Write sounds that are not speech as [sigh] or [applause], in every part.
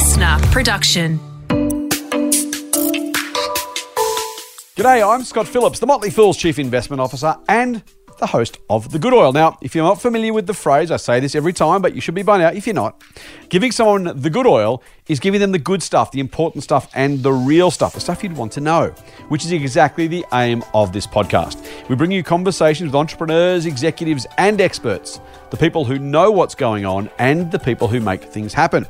listener production. G'day, I'm Scott Phillips, the Motley Fool's Chief Investment Officer and the host of The Good Oil. Now, if you're not familiar with the phrase, I say this every time, but you should be by now if you're not. Giving someone the good oil is giving them the good stuff, the important stuff, and the real stuff, the stuff you'd want to know, which is exactly the aim of this podcast. We bring you conversations with entrepreneurs, executives, and experts, the people who know what's going on and the people who make things happen.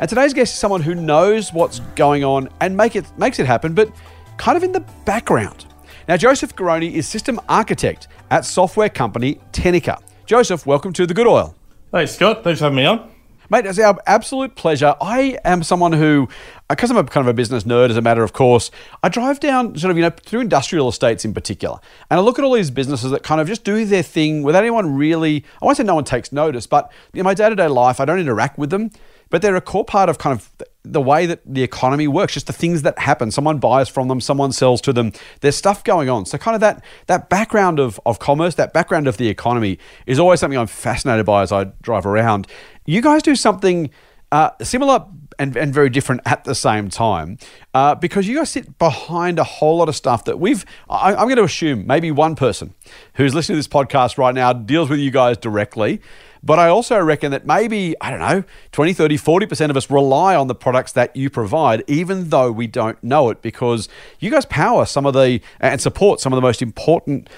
And today's guest is someone who knows what's going on and make it makes it happen, but kind of in the background. Now, Joseph Garrone is system architect at software company Tehnika. Joseph, welcome to The Good Oil. Hey, Scott. Thanks for having me on. Mate, it's our absolute pleasure. I am someone who, because I'm a kind of a business nerd, as a matter of course, I drive down sort of, you know, through industrial estates in particular. And I look at all these businesses that kind of just do their thing without anyone really, I won't say no one takes notice, but in my day to day life, I don't interact with them but they're a core part of kind of the way that the economy works, just the things that happen. Someone buys from them, someone sells to them. There's stuff going on. So kind of that that background of, of commerce, that background of the economy is always something I'm fascinated by as I drive around. You guys do something uh, similar and, and very different at the same time uh, because you guys sit behind a whole lot of stuff that we've, I, I'm going to assume maybe one person who's listening to this podcast right now deals with you guys directly. But I also reckon that maybe, I don't know, 20, 30, 40% of us rely on the products that you provide, even though we don't know it, because you guys power some of the and support some of the most important,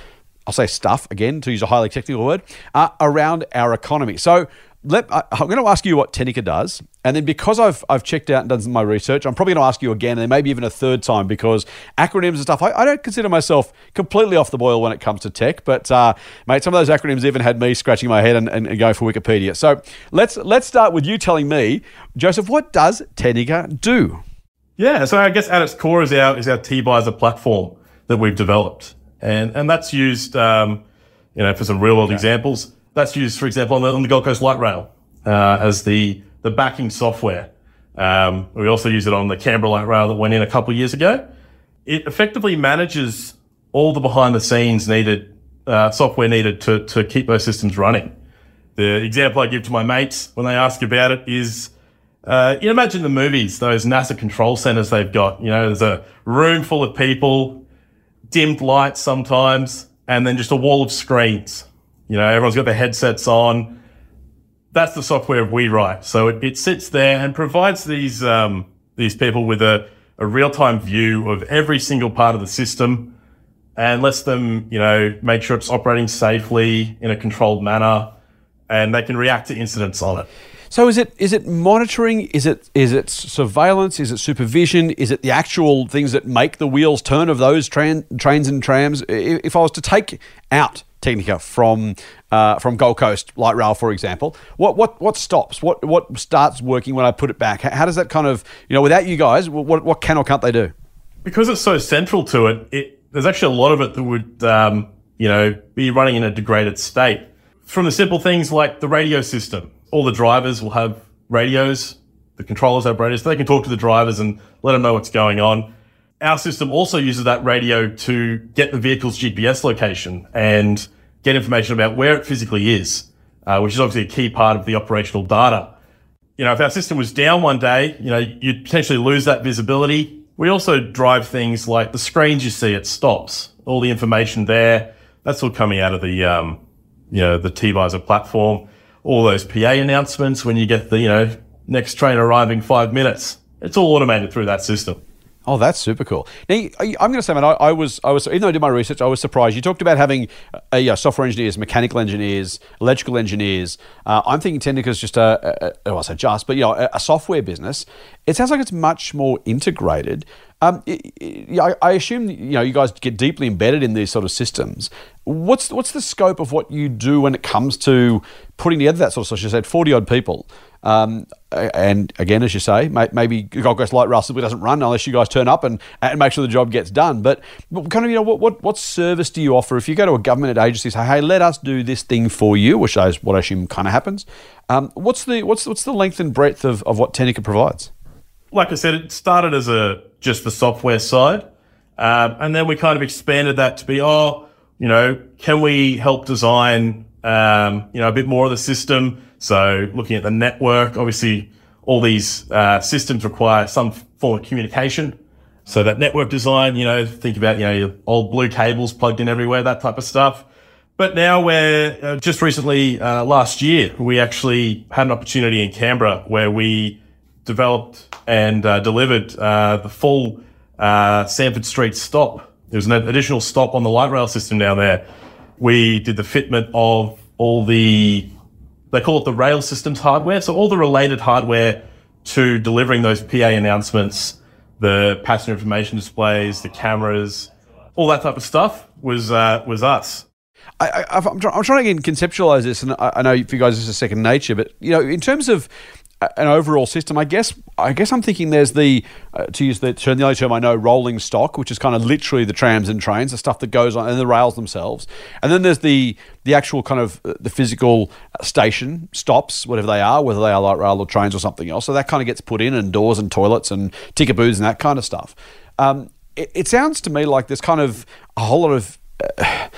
I'll say stuff again, to use a highly technical word, uh, around our economy. So let, I, am going to ask you what Tehnika does, and then because I've I've checked out and done my research, I'm probably going to ask you again, and maybe even a third time because acronyms and stuff. I, I don't consider myself completely off the boil when it comes to tech, but uh, mate, some of those acronyms even had me scratching my head and, and, and going for Wikipedia. So let's let's start with you telling me, Joseph, what does Tehnika do? Yeah, so I guess at its core is our is our T-Bizer platform that we've developed, and and that's used, um, you know, for some real world okay. examples that's used, for example, on the, on the Gold Coast Light Rail uh, as the, the backing software. Um, we also use it on the Canberra Light Rail that went in a couple of years ago. It effectively manages all the behind the scenes needed, uh, software needed to, to keep those systems running. The example I give to my mates when they ask about it is, uh, you imagine the movies, those NASA control centers they've got. You know, there's a room full of people, dimmed lights sometimes, and then just a wall of screens. You know, everyone's got their headsets on. That's the software we write. So it, it sits there and provides these um, these people with a, a real time view of every single part of the system and lets them, you know, make sure it's operating safely in a controlled manner and they can react to incidents on it. So is it is it monitoring? Is it is it surveillance? Is it supervision? Is it the actual things that make the wheels turn of those trains and trams? If I was to take out Tehnika from uh, from Gold Coast Light Rail, for example. What what what stops? What what starts working when I put it back? How does that kind of you know without you guys, what what can or can't they do? Because it's so central to it, it there's actually a lot of it that would um, you know be running in a degraded state. From the simple things like the radio system, all the drivers will have radios. The controllers have radios, they can talk to the drivers and let them know what's going on our system also uses that radio to get the vehicle's GPS location and get information about where it physically is, uh, which is obviously a key part of the operational data. You know, if our system was down one day, you know, you'd potentially lose that visibility. We also drive things like the screens you see at stops, all the information there. That's all coming out of the, um, you know, the T-Bizer platform. All those PA announcements when you get the, you know, next train arriving five minutes. It's all automated through that system. Oh, that's super cool. Now, I'm going to say, man, I, I, was, I was, even though I did my research, I was surprised. You talked about having a, a software engineers, mechanical engineers, electrical engineers. Uh, I'm thinking Tehnika is just a, a, well, I say just, but you know, a, a, software business. It sounds like it's much more integrated. Um, it, it, I, I assume you know you guys get deeply embedded in these sort of systems. What's what's the scope of what you do when it comes to putting together that sort of stuff? You said forty odd people. Um, and again, as you say, maybe Gold Coast Light simply doesn't run unless you guys turn up and, and make sure the job gets done. But kind of, you know, what, what, what service do you offer if you go to a government agency and say, hey, let us do this thing for you, which is what I assume kind of happens. Um, what's the what's what's the length and breadth of, of what Tehnika provides? Like I said, it started as a just the software side, um, and then we kind of expanded that to be, oh, you know, can we help design, um, you know, a bit more of the system? So looking at the network, obviously all these uh, systems require some form of communication. So that network design, you know, think about, you know, your old blue cables plugged in everywhere, that type of stuff. But now we're uh, just recently, uh, last year, we actually had an opportunity in Canberra where we developed and uh, delivered uh, the full uh, Sandford Street stop. There's an additional stop on the light rail system down there. We did the fitment of all the, they call it the rail systems hardware. So all the related hardware to delivering those PA announcements, the passenger information displays, the cameras, all that type of stuff was uh, was us. I, am trying to conceptualize this, and I, I know for you guys this is second nature, but you know, in terms of an overall system. I guess I guess I'm thinking there's the uh, to use the term, the only term I know, rolling stock, which is kind of literally the trams and trains, the stuff that goes on, and the rails themselves. And then there's the the actual kind of uh, the physical station stops, whatever they are, whether they are light rail or trains or something else. So that kind of gets put in, and doors and toilets and ticket booths and that kind of stuff. Um, it, it, sounds to me like there's kind of a whole lot of uh, uh,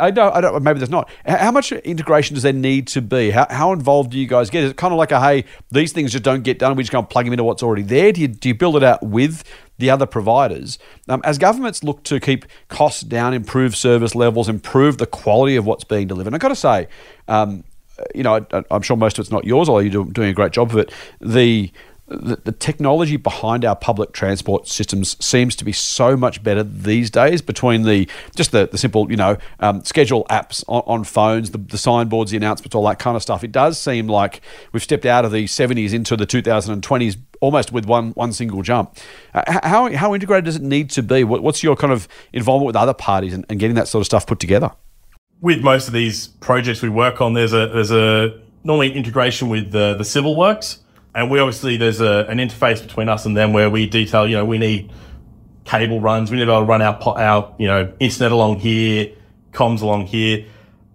I don't, I don't, maybe there's not. How much integration does there need to be? How, how involved do you guys get? Is it kind of like a, hey, these things just don't get done. We just go and plug them into what's already there? Do you, do you build it out with the other providers? Um, as governments look to keep costs down, improve service levels, improve the quality of what's being delivered, I've got to say, um, you know, I, am sure most of it's not yours, although you're doing a great job of it. The the, the, technology behind our public transport systems seems to be so much better these days between the just the, the simple you know um, schedule apps on, on phones the, the, signboards the announcements all that kind of stuff. It does seem like we've stepped out of the 70s into the 2020s almost with one one single jump. Uh, how, how integrated does it need to be? What, what's your kind of involvement with other parties and, and getting that sort of stuff put together? With most of these projects we work on there's a there's a normally integration with the, the civil works and we obviously there's a, an interface between us and them where we detail, you know, we need cable runs, we need to be able to run our our you know internet along here, comms along here.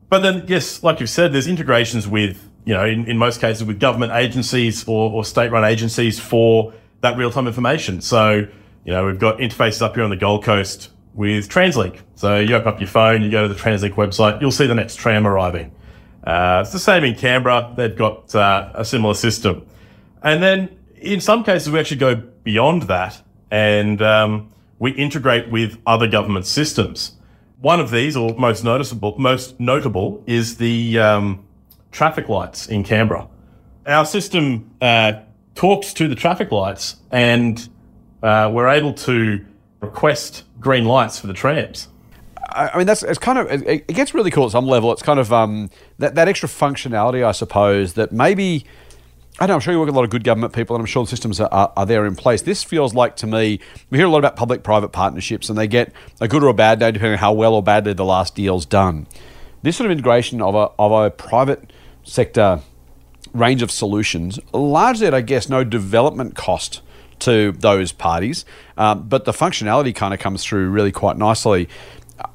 But then, yes, like you've said, there's integrations with you know in, in most cases with government agencies or, or state-run agencies for that real-time information. So you know we've got interfaces up here on the Gold Coast with TransLink. So you open up your phone, you go to the TransLink website, you'll see the next tram arriving. Uh, it's the same in Canberra. They've got uh, a similar system. And then in some cases, we actually go beyond that and um, we integrate with other government systems. One of these, or most noticeable, most notable, is the um, traffic lights in Canberra. Our system uh, talks to the traffic lights, and uh, we're able to request green lights for the trams. I mean, that's it's kind of it gets really cool at some level. It's kind of um, that that extra functionality, I suppose, that maybe I know, I'm sure you work with a lot of good government people, and I'm sure the systems are, are, are, there in place. This feels like to me, we hear a lot about public private partnerships, and they get a good or a bad day depending on how well or badly the last deal's done. This sort of integration of a, of a private sector range of solutions, largely at, I guess, no development cost to those parties, um, but the functionality kind of comes through really quite nicely.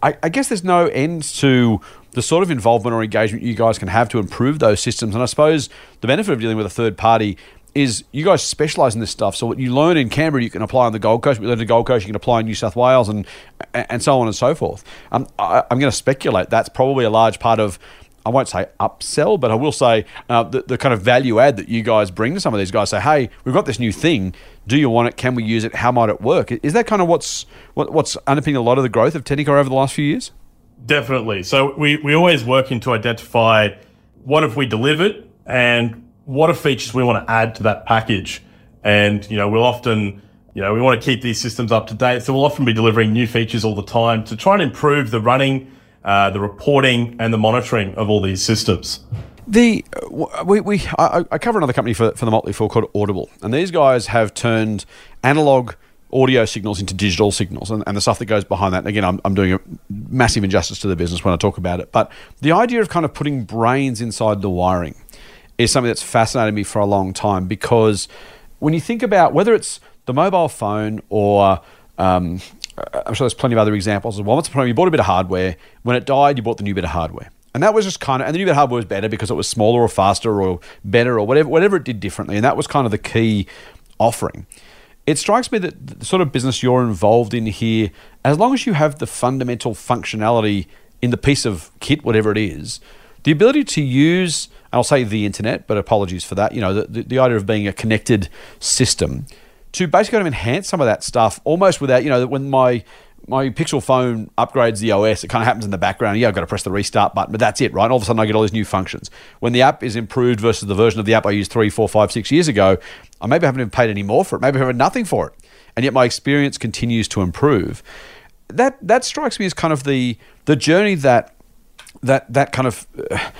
I, I guess there's no end to the sort of involvement or engagement you guys can have to improve those systems. And I suppose the benefit of dealing with a third party is you guys specialize in this stuff. So what you learn in Canberra, you can apply on the Gold Coast. We learn in the Gold Coast, you can apply in New South Wales, and and so on and so forth. Um, I, am going to speculate that's probably a large part of. I won't say upsell, but I will say uh, the, the kind of value add that you guys bring to some of these guys. Say, hey, we've got this new thing. Do you want it? Can we use it? How might it work? Is that kind of what's what, what's underpinning a lot of the growth of Technicolor over the last few years? Definitely. So we, we always working to identify what have we delivered and what are features we want to add to that package. And, you know, we'll often, you know, we want to keep these systems up to date. So we'll often be delivering new features all the time to try and improve the running, uh, the reporting and the monitoring of all these systems. The we, we I, I cover another company for, for the Motley Fool called Audinate, and these guys have turned analog audio signals into digital signals and, and the stuff that goes behind that. Again, I'm, I'm doing a massive injustice to the business when I talk about it. But the idea of kind of putting brains inside the wiring is something that's fascinated me for a long time because when you think about whether it's the mobile phone or um, I'm sure there's plenty of other examples. as Well, once upon a time, you bought a bit of hardware. When it died, you bought the new bit of hardware. And that was just kind of, and the new bit of hardware was better because it was smaller or faster or better or whatever, whatever it did differently. And that was kind of the key offering it strikes me that the sort of business you're involved in here, as long as you have the fundamental functionality in the piece of kit, whatever it is, the ability to use I'll say the internet, but apologies for that. You know, the, the, idea of being a connected system to basically enhance some of that stuff almost without, you know, when my my Pixel phone upgrades the OS, it kind of happens in the background. Yeah, I've got to press the restart button, but that's it, right? And all of a sudden, I get all these new functions. When the app is improved versus the version of the app I used three, four, five, six years ago, I maybe haven't even paid any more for it. Maybe I have had nothing for it, and yet my experience continues to improve. That that strikes me as kind of the the journey that that that kind of uh,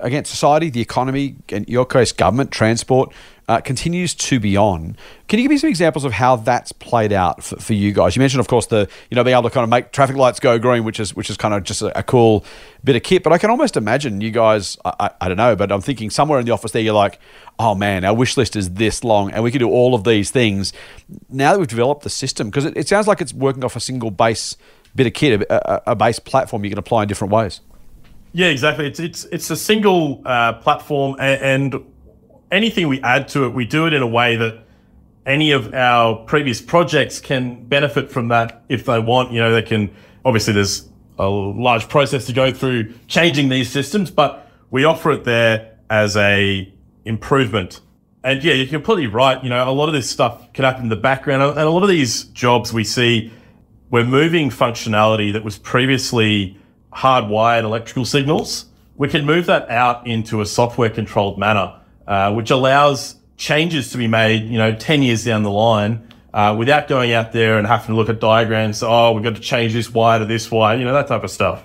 again society, the economy, and your case, government, transport uh, continues to be on. Can you give me some examples of how that's played out for, for, you guys? You mentioned, of course, the you know being able to kind of make traffic lights go green, which is which is kind of just a, a cool bit of kit. But I can almost imagine you guys. I, I, I, don't know, but I'm thinking somewhere in the office there, you're like, oh man, our wish list is this long, and we can do all of these things. Now that we've developed the system, because it, it sounds like it's working off a single base bit of kit, a, a, a base platform you can apply in different ways. Yeah, exactly. It's it's it's a single uh, platform, and, and anything we add to it, we do it in a way that any of our previous projects can benefit from that if they want. You know, they can obviously there's a large process to go through changing these systems, but we offer it there as a improvement. And yeah, you're completely right. You know, a lot of this stuff can happen in the background, and a lot of these jobs we see, we're moving functionality that was previously hardwired electrical signals. We can move that out into a software controlled manner uh, which allows changes to be made, you know, 10 years down the line uh, without going out there and having to look at diagrams. Oh, we've got to change this wire to this wire, you know, that type of stuff.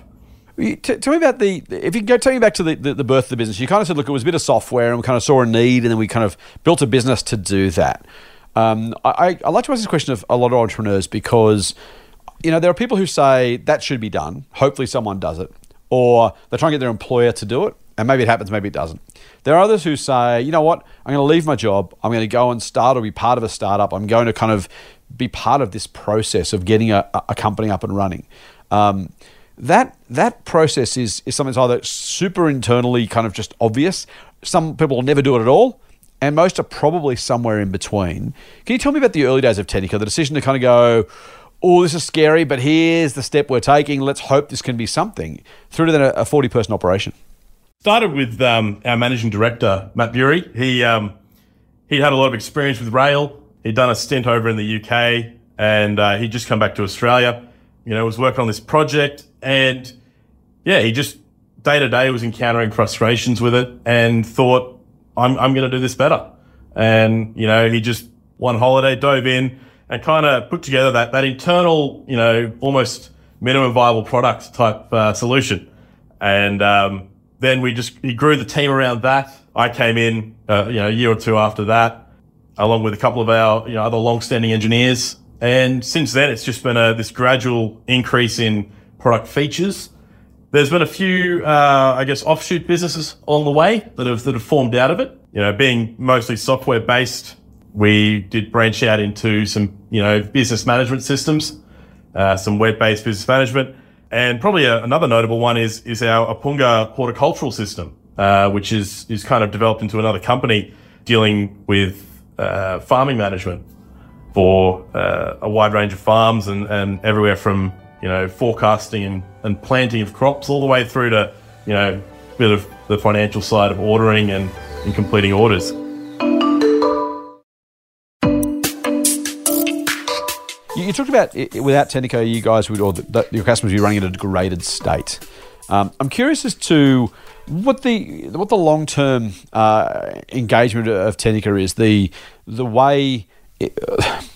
Tell me about the. If you go, tell me back to the, the, the, birth of the business. You kind of said, look, it was a bit of software, and we kind of saw a need, and then we kind of built a business to do that. Um, I, I like to ask this question of a lot of entrepreneurs because, you know, there are people who say that should be done. Hopefully, someone does it, or they try and get their employer to do it, and maybe it happens, maybe it doesn't. There are others who say, you know what, I'm going to leave my job. I'm going to go and start or be part of a startup. I'm going to kind of be part of this process of getting a, a company up and running. Um, that that process is is something that's either super internally kind of just obvious. Some people will never do it at all, and most are probably somewhere in between. Can you tell me about the early days of Tehnika, the decision to kind of go, oh, this is scary, but here's the step we're taking. Let's hope this can be something, through to then a 40 person operation? Started with um, our managing director, Matt Bury. He um, he had a lot of experience with rail. He'd done a stint over in the UK, and uh, he'd just come back to Australia. You know, was working on this project, and yeah, he just day to day was encountering frustrations with it, and thought, "I'm I'm going to do this better." And you know, he just one holiday dove in and kind of put together that that internal, you know, almost minimum viable product type uh, solution, and um, then we just he grew the team around that. I came in, uh, you know, a year or two after that, along with a couple of our you know other long-standing engineers. And since then, it's just been a, this gradual increase in product features. There's been a few, uh, I guess, offshoot businesses along the way that have that have formed out of it. You know, being mostly software based, we did branch out into some, you know, business management systems, uh, some web-based business management. And probably a, another notable one is is our Apunga horticultural system, uh, which is is kind of developed into another company dealing with uh, farming management for uh, a wide range of farms and, and everywhere from you know forecasting and, and planting of crops all the way through to you know a bit of the financial side of ordering and, and completing orders. You talked about without Tehnika, you guys would, or the, the, your customers would be running at a degraded state. Um, I'm curious as to what the what the long term uh, engagement of Tehnika is. The the way. It, [sighs]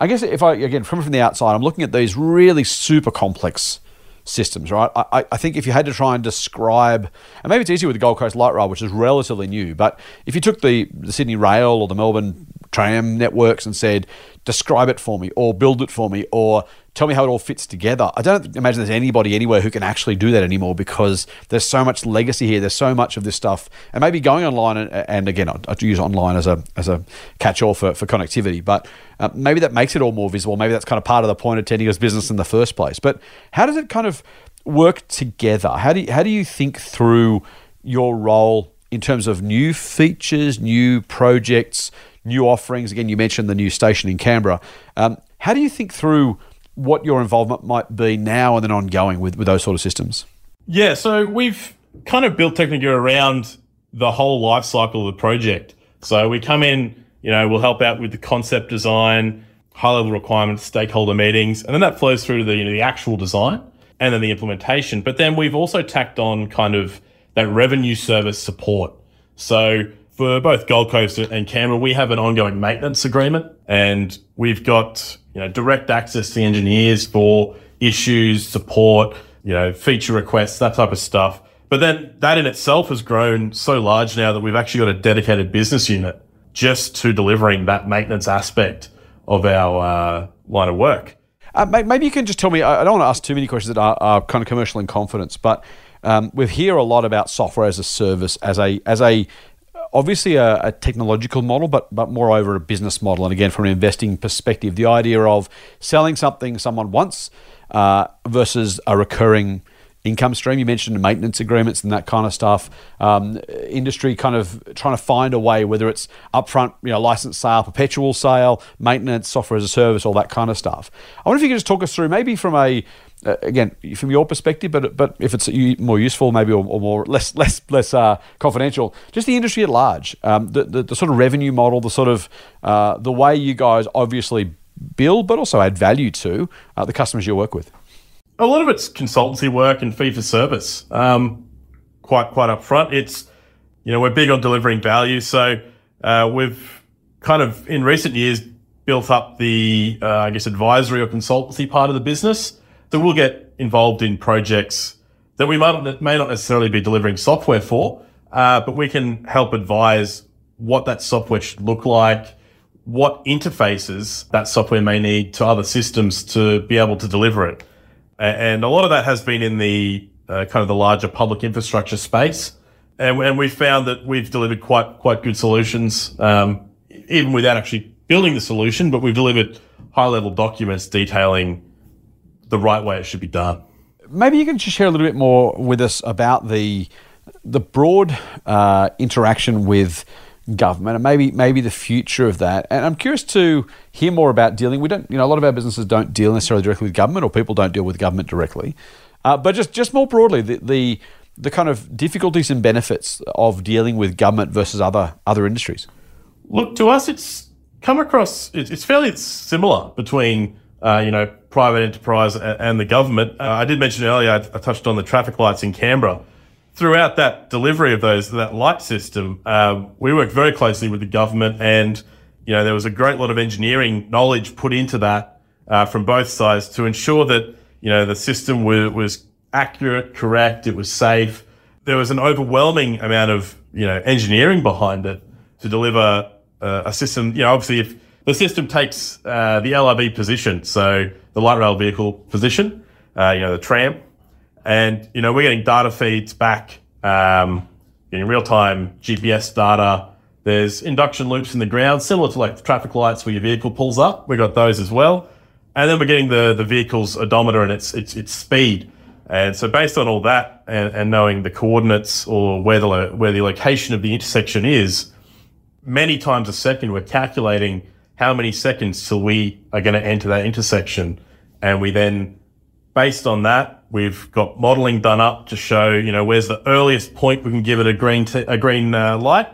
I guess if I again from from the outside, I'm looking at these really super complex systems, right? I, I think if you had to try and describe, and maybe it's easier with the Gold Coast Light Rail, which is relatively new, but if you took the, the Sydney Rail or the Melbourne tram networks and said, describe it for me or build it for me or tell me how it all fits together. I don't imagine there's anybody anywhere who can actually do that anymore because there's so much legacy here. There's so much of this stuff, and maybe going online and, and again, I, use online as a as a catch-all for, for connectivity, but uh, maybe that makes it all more visible. Maybe that's kind of part of the point of Tehnika's business in the first place. But how does it kind of work together? How do you, how do you think through your role in terms of new features, new projects? New offerings. Again, you mentioned the new station in Canberra. Um, how do you think through what your involvement might be now and then ongoing with, with those sort of systems? Yeah, so we've kind of built Tehnika around the whole life cycle of the project. So we come in, you know, we'll help out with the concept design, high level requirements, stakeholder meetings, and then that flows through to the, you know, the actual design and then the implementation. But then we've also tacked on kind of that revenue service support. So for both Gold Coast and Canberra, we have an ongoing maintenance agreement and we've got, you know, direct access to the engineers for issues, support, you know, feature requests, that type of stuff. But then that in itself has grown so large now that we've actually got a dedicated business unit just to delivering that maintenance aspect of our uh, line of work. Uh, maybe you can just tell me. I don't want to ask too many questions that are, are kind of commercial in confidence, but um, we hear a lot about software as a service as a as a obviously a, a, technological model, but but moreover a business model. And again, from an investing perspective, the idea of selling something someone wants uh, versus a recurring income stream. You mentioned maintenance agreements and that kind of stuff. Um, industry kind of trying to find a way, whether it's upfront, you know, license sale, perpetual sale, maintenance, software as a service, all that kind of stuff. I wonder if you could just talk us through, maybe from a uh, again from your perspective, but but if it's more useful, maybe or, or more less less less uh, confidential, just the industry at large, um, the, the, the sort of revenue model, the sort of uh, the way you guys obviously build, but also add value to uh, the customers you work with a lot of it's consultancy work and fee for service. Um, quite quite upfront. It's you know we're big on delivering value, so uh, we've kind of in recent years built up the I guess advisory or consultancy part of the business. So we'll get involved in projects that we might may not necessarily be delivering software for, uh, but we can help advise what that software should look like, what interfaces that software may need to other systems to be able to deliver it and a lot of that has been in the uh, kind of the larger public infrastructure space. And, and we've found that we've delivered quite quite good solutions, um, even without actually building the solution. But we've delivered high level documents detailing the right way it should be done. Maybe you can just share a little bit more with us about the the broad uh, interaction with government and maybe maybe the future of that. And I'm curious to hear more about dealing. We don't, you know, a lot of our businesses don't deal necessarily directly with government, or people don't deal with government directly. Uh, but just just more broadly, the, the the kind of difficulties and benefits of dealing with government versus other other industries. Look, to us, it's come across. It's fairly similar between uh, you know private enterprise and the government. Uh, I did mention earlier. I, I touched on the traffic lights in Canberra throughout that delivery of those that light system, um, we worked very closely with the government, and you know there was a great lot of engineering knowledge put into that uh, from both sides to ensure that you know the system was, was accurate, correct, it was safe. There was an overwhelming amount of you know engineering behind it to deliver uh, a system. You know, obviously, if the system takes uh, the LRV position, so the light rail vehicle position, uh, you know, the tram, and, you know, we're getting data feeds back, um, getting real time GPS data. There's induction loops in the ground, similar to like the traffic lights where your vehicle pulls up. We got those as well. And then we're getting the, the vehicle's odometer and its, its, its speed. And so based on all that and, and knowing the coordinates or where the, where the location of the intersection is, many times a second, we're calculating how many seconds till we are going to enter that intersection. And we then, based on that, We've got modeling done up to show, you know, where's the earliest point we can give it a green t- a green uh, light,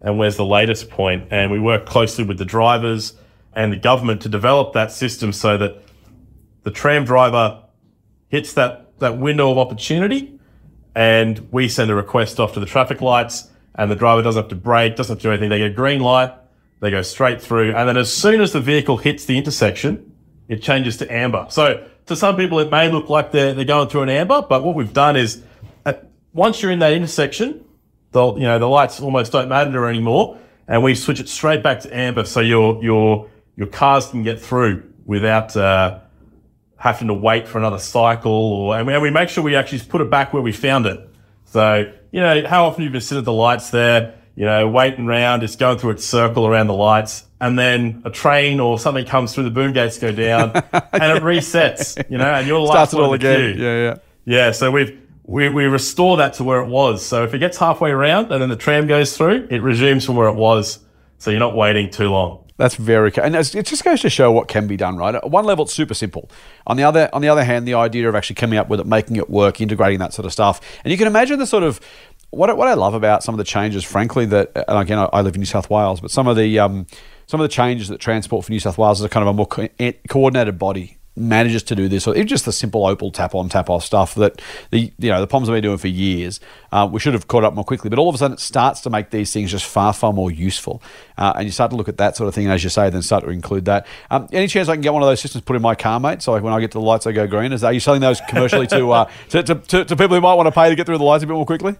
and where's the latest point. And we work closely with the drivers and the government to develop that system so that the tram driver hits that that window of opportunity, and we send a request off to the traffic lights, and the driver doesn't have to brake, doesn't have to do anything. They get a green light, they go straight through, and then as soon as the vehicle hits the intersection, it changes to amber. So to some people, it may look like they're, they're going through an amber, but what we've done is at, once you're in that intersection, the, you know, the lights almost don't matter anymore. And we switch it straight back to amber so your, your, your cars can get through without, uh, having to wait for another cycle or, and we, and we make sure we actually put it back where we found it. So, you know, how often you've been sitting at the lights there, you know, waiting around, it's going through its circle around the lights and then a train or something comes through the boom gates go down [laughs] and it resets, you know, and last one in the again. queue. Yeah, yeah. Yeah, so we've we, we restore that to where it was. So if it gets halfway around and then the tram goes through, it resumes from where it was. So you're not waiting too long. That's very, and it just goes to show what can be done, right? At one level, it's super simple. On the other, on the other hand, the idea of actually coming up with it, making it work, integrating that sort of stuff, and you can imagine the sort of what what I love about some of the changes, frankly, that and again I, live in New South Wales, but some of the um, some of the changes that Transport for New South Wales is a kind of a more co- coordinated body manages to do this, or even just the simple Opal tap on, tap off stuff that the you know the Poms have been doing for years. Uh, we should have caught up more quickly, but all of a sudden it starts to make these things just far far more useful, uh, and you start to look at that sort of thing, as you say, then start to include that. Um, any chance I can get one of those systems put in my car, mate? So like when I get to the lights, I go green. Is are you selling those commercially to, uh, to, to, to to people who might want to pay to get through the lights a bit more quickly?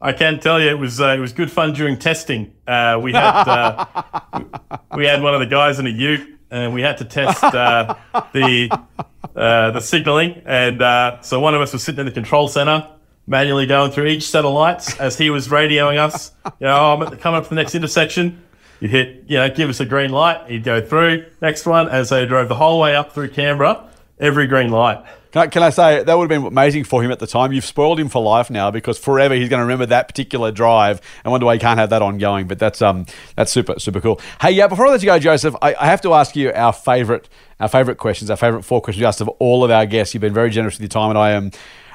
I can tell you, it was uh, it was good fun during testing. Uh, we had uh, [laughs] we had one of the guys in a Ute, and we had to test uh, the uh, the signaling. And uh, so one of us was sitting in the control center, manually going through each set of lights as he was radioing us. You know, oh, I'm coming up to the next intersection. You'd hit, you know, give us a green light. He'd go through. Next one, as they drove the whole way up through Canberra, every green light. Can I, can I, say that would have been amazing for him at the time? You've spoiled him for life now because forever he's going to remember that particular drive and wonder why he can't have that ongoing. But that's um that's super super cool. Hey, yeah. Before I let you go, Joseph, I, I have to ask you our favorite our favorite questions, our favorite four questions we asked of all of our guests. You've been very generous with your time, and I am.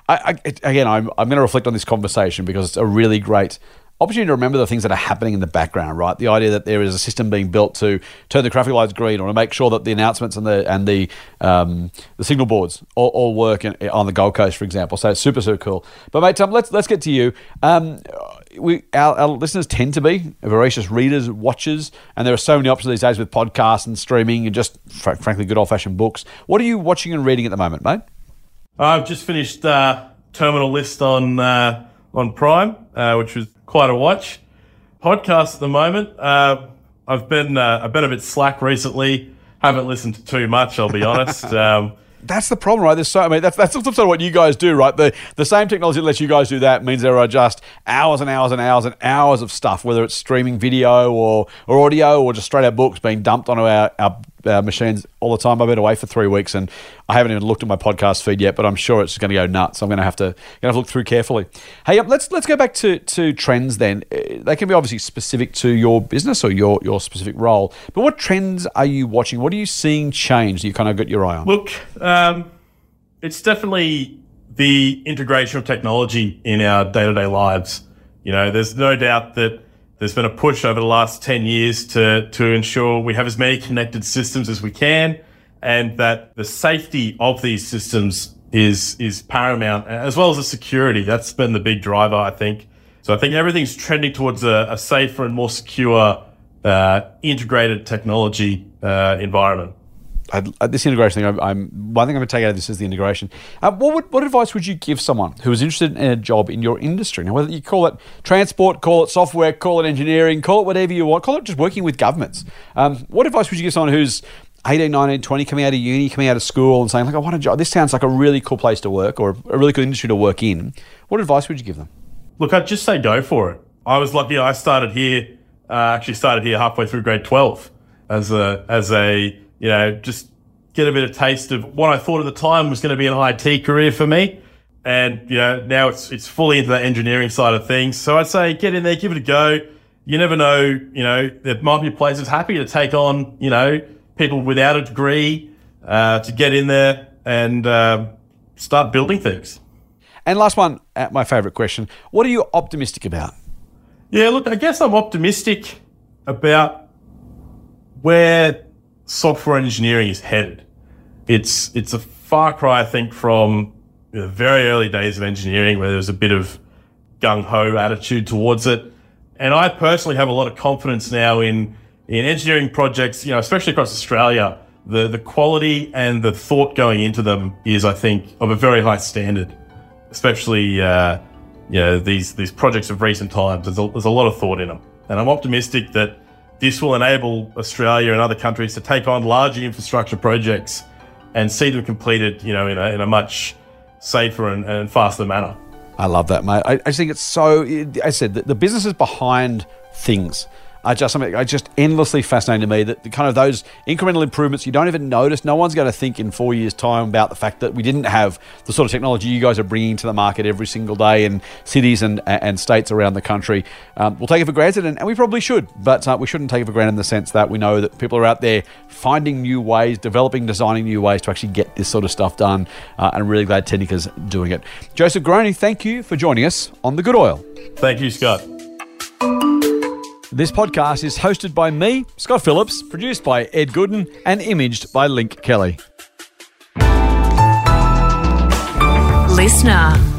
I, I, again, I'm, I'm going to reflect on this conversation because it's a really great opportunity to remember the things that are happening in the background, right? The idea that there is a system being built to turn the traffic lights green or to make sure that the announcements and the and the um, the signal boards all, all work in, on the Gold Coast, for example. So it's super super cool. But mate, Tom, let's let's get to you. Um, we our, our, listeners tend to be voracious readers, watchers, and there are so many options these days with podcasts and streaming and just fr- frankly good old fashioned books. What are you watching and reading at the moment, mate? I've just finished uh, Terminal List on uh, on Prime, uh, which was quite a watch. Podcast at the moment. Uh, I've been uh, I've been a bit slack recently. Haven't listened to too much. I'll be honest. [laughs] Um, that's the problem, right? There's so I mean that's that's sort of what you guys do, right? The the same technology that lets you guys do that means there are just hours and hours and hours and hours of stuff, whether it's streaming video or or audio or just straight out books being dumped onto our, our uh, machines all the time. I've been away for three weeks and I haven't even looked at my podcast feed yet, but I'm sure it's going to go nuts. I'm going to have to going to have to look through carefully. Hey, let's let's go back to to trends then. Uh, they can be obviously specific to your business or your your specific role, but what trends are you watching? What are you seeing change that you kind of got your eye on? Look, um, it's definitely the integration of technology in our day to day lives. You know, there's no doubt that there's been a push over the last 10 years to, to ensure we have as many connected systems as we can and that the safety of these systems is, is paramount as well as the security. That's been the big driver, I think. So I think everything's trending towards a, a safer and more secure, uh, integrated technology, uh, environment. I, this integration thing, I'm, I'm, one thing I'm going to take out of this is the integration. Uh, what would, what advice would you give someone who is interested in a job in your industry? Now, whether you call it transport, call it software, call it engineering, call it whatever you want, call it just working with governments. Um, what advice would you give someone who's 18, 19, 20, coming out of uni, coming out of school, and saying like, "I want a job. This sounds like a really cool place to work, or a really good industry to work in." What advice would you give them? Look, I'd just say go for it. I was lucky. I started here. Uh, actually, started here halfway through grade twelve as a as a you know just get a bit of taste of what I thought at the time was going to be an IT career for me. And, you know, now it's, it's fully into the engineering side of things. So I'd say get in there, give it a go. You never know, you know, there might be places happy to take on, you know, people without a degree, uh, to get in there and, uh, start building things. And last one, uh, my favorite question. What are you optimistic about? Yeah, look, I guess I'm optimistic about where software engineering is headed it's it's a far cry, I think, from the very early days of engineering, where there was a bit of gung ho attitude towards it. And I personally have a lot of confidence now in in engineering projects, you know, especially across Australia. The the quality and the thought going into them is, I think, of a very high standard. Especially, uh, you know, these these projects of recent times. There's a, there's a lot of thought in them, and I'm optimistic that this will enable Australia and other countries to take on larger infrastructure projects and see them completed, you know, in a, in a much safer and, and faster manner. I love that, mate. I, I think it's so. I said the, the businesses behind things are just something just endlessly fascinating to me. That the, kind of those incremental improvements you don't even notice. No one's going to think in four years' time about the fact that we didn't have the sort of technology you guys are bringing to the market every single day in cities and and states around the country. Um, we'll take it for granted, and, and we probably should, but uh, we shouldn't take it for granted in the sense that we know that people are out there finding new ways, developing, designing new ways to actually get this sort of stuff done. Uh, and I'm really glad Tehnika's doing it. Joseph Garrone, thank you for joining us on the Good Oil. Thank you, Scott. This podcast is hosted by me, Scott Phillips, produced by Ed Gooden, and imaged by Link Kelly. Listener.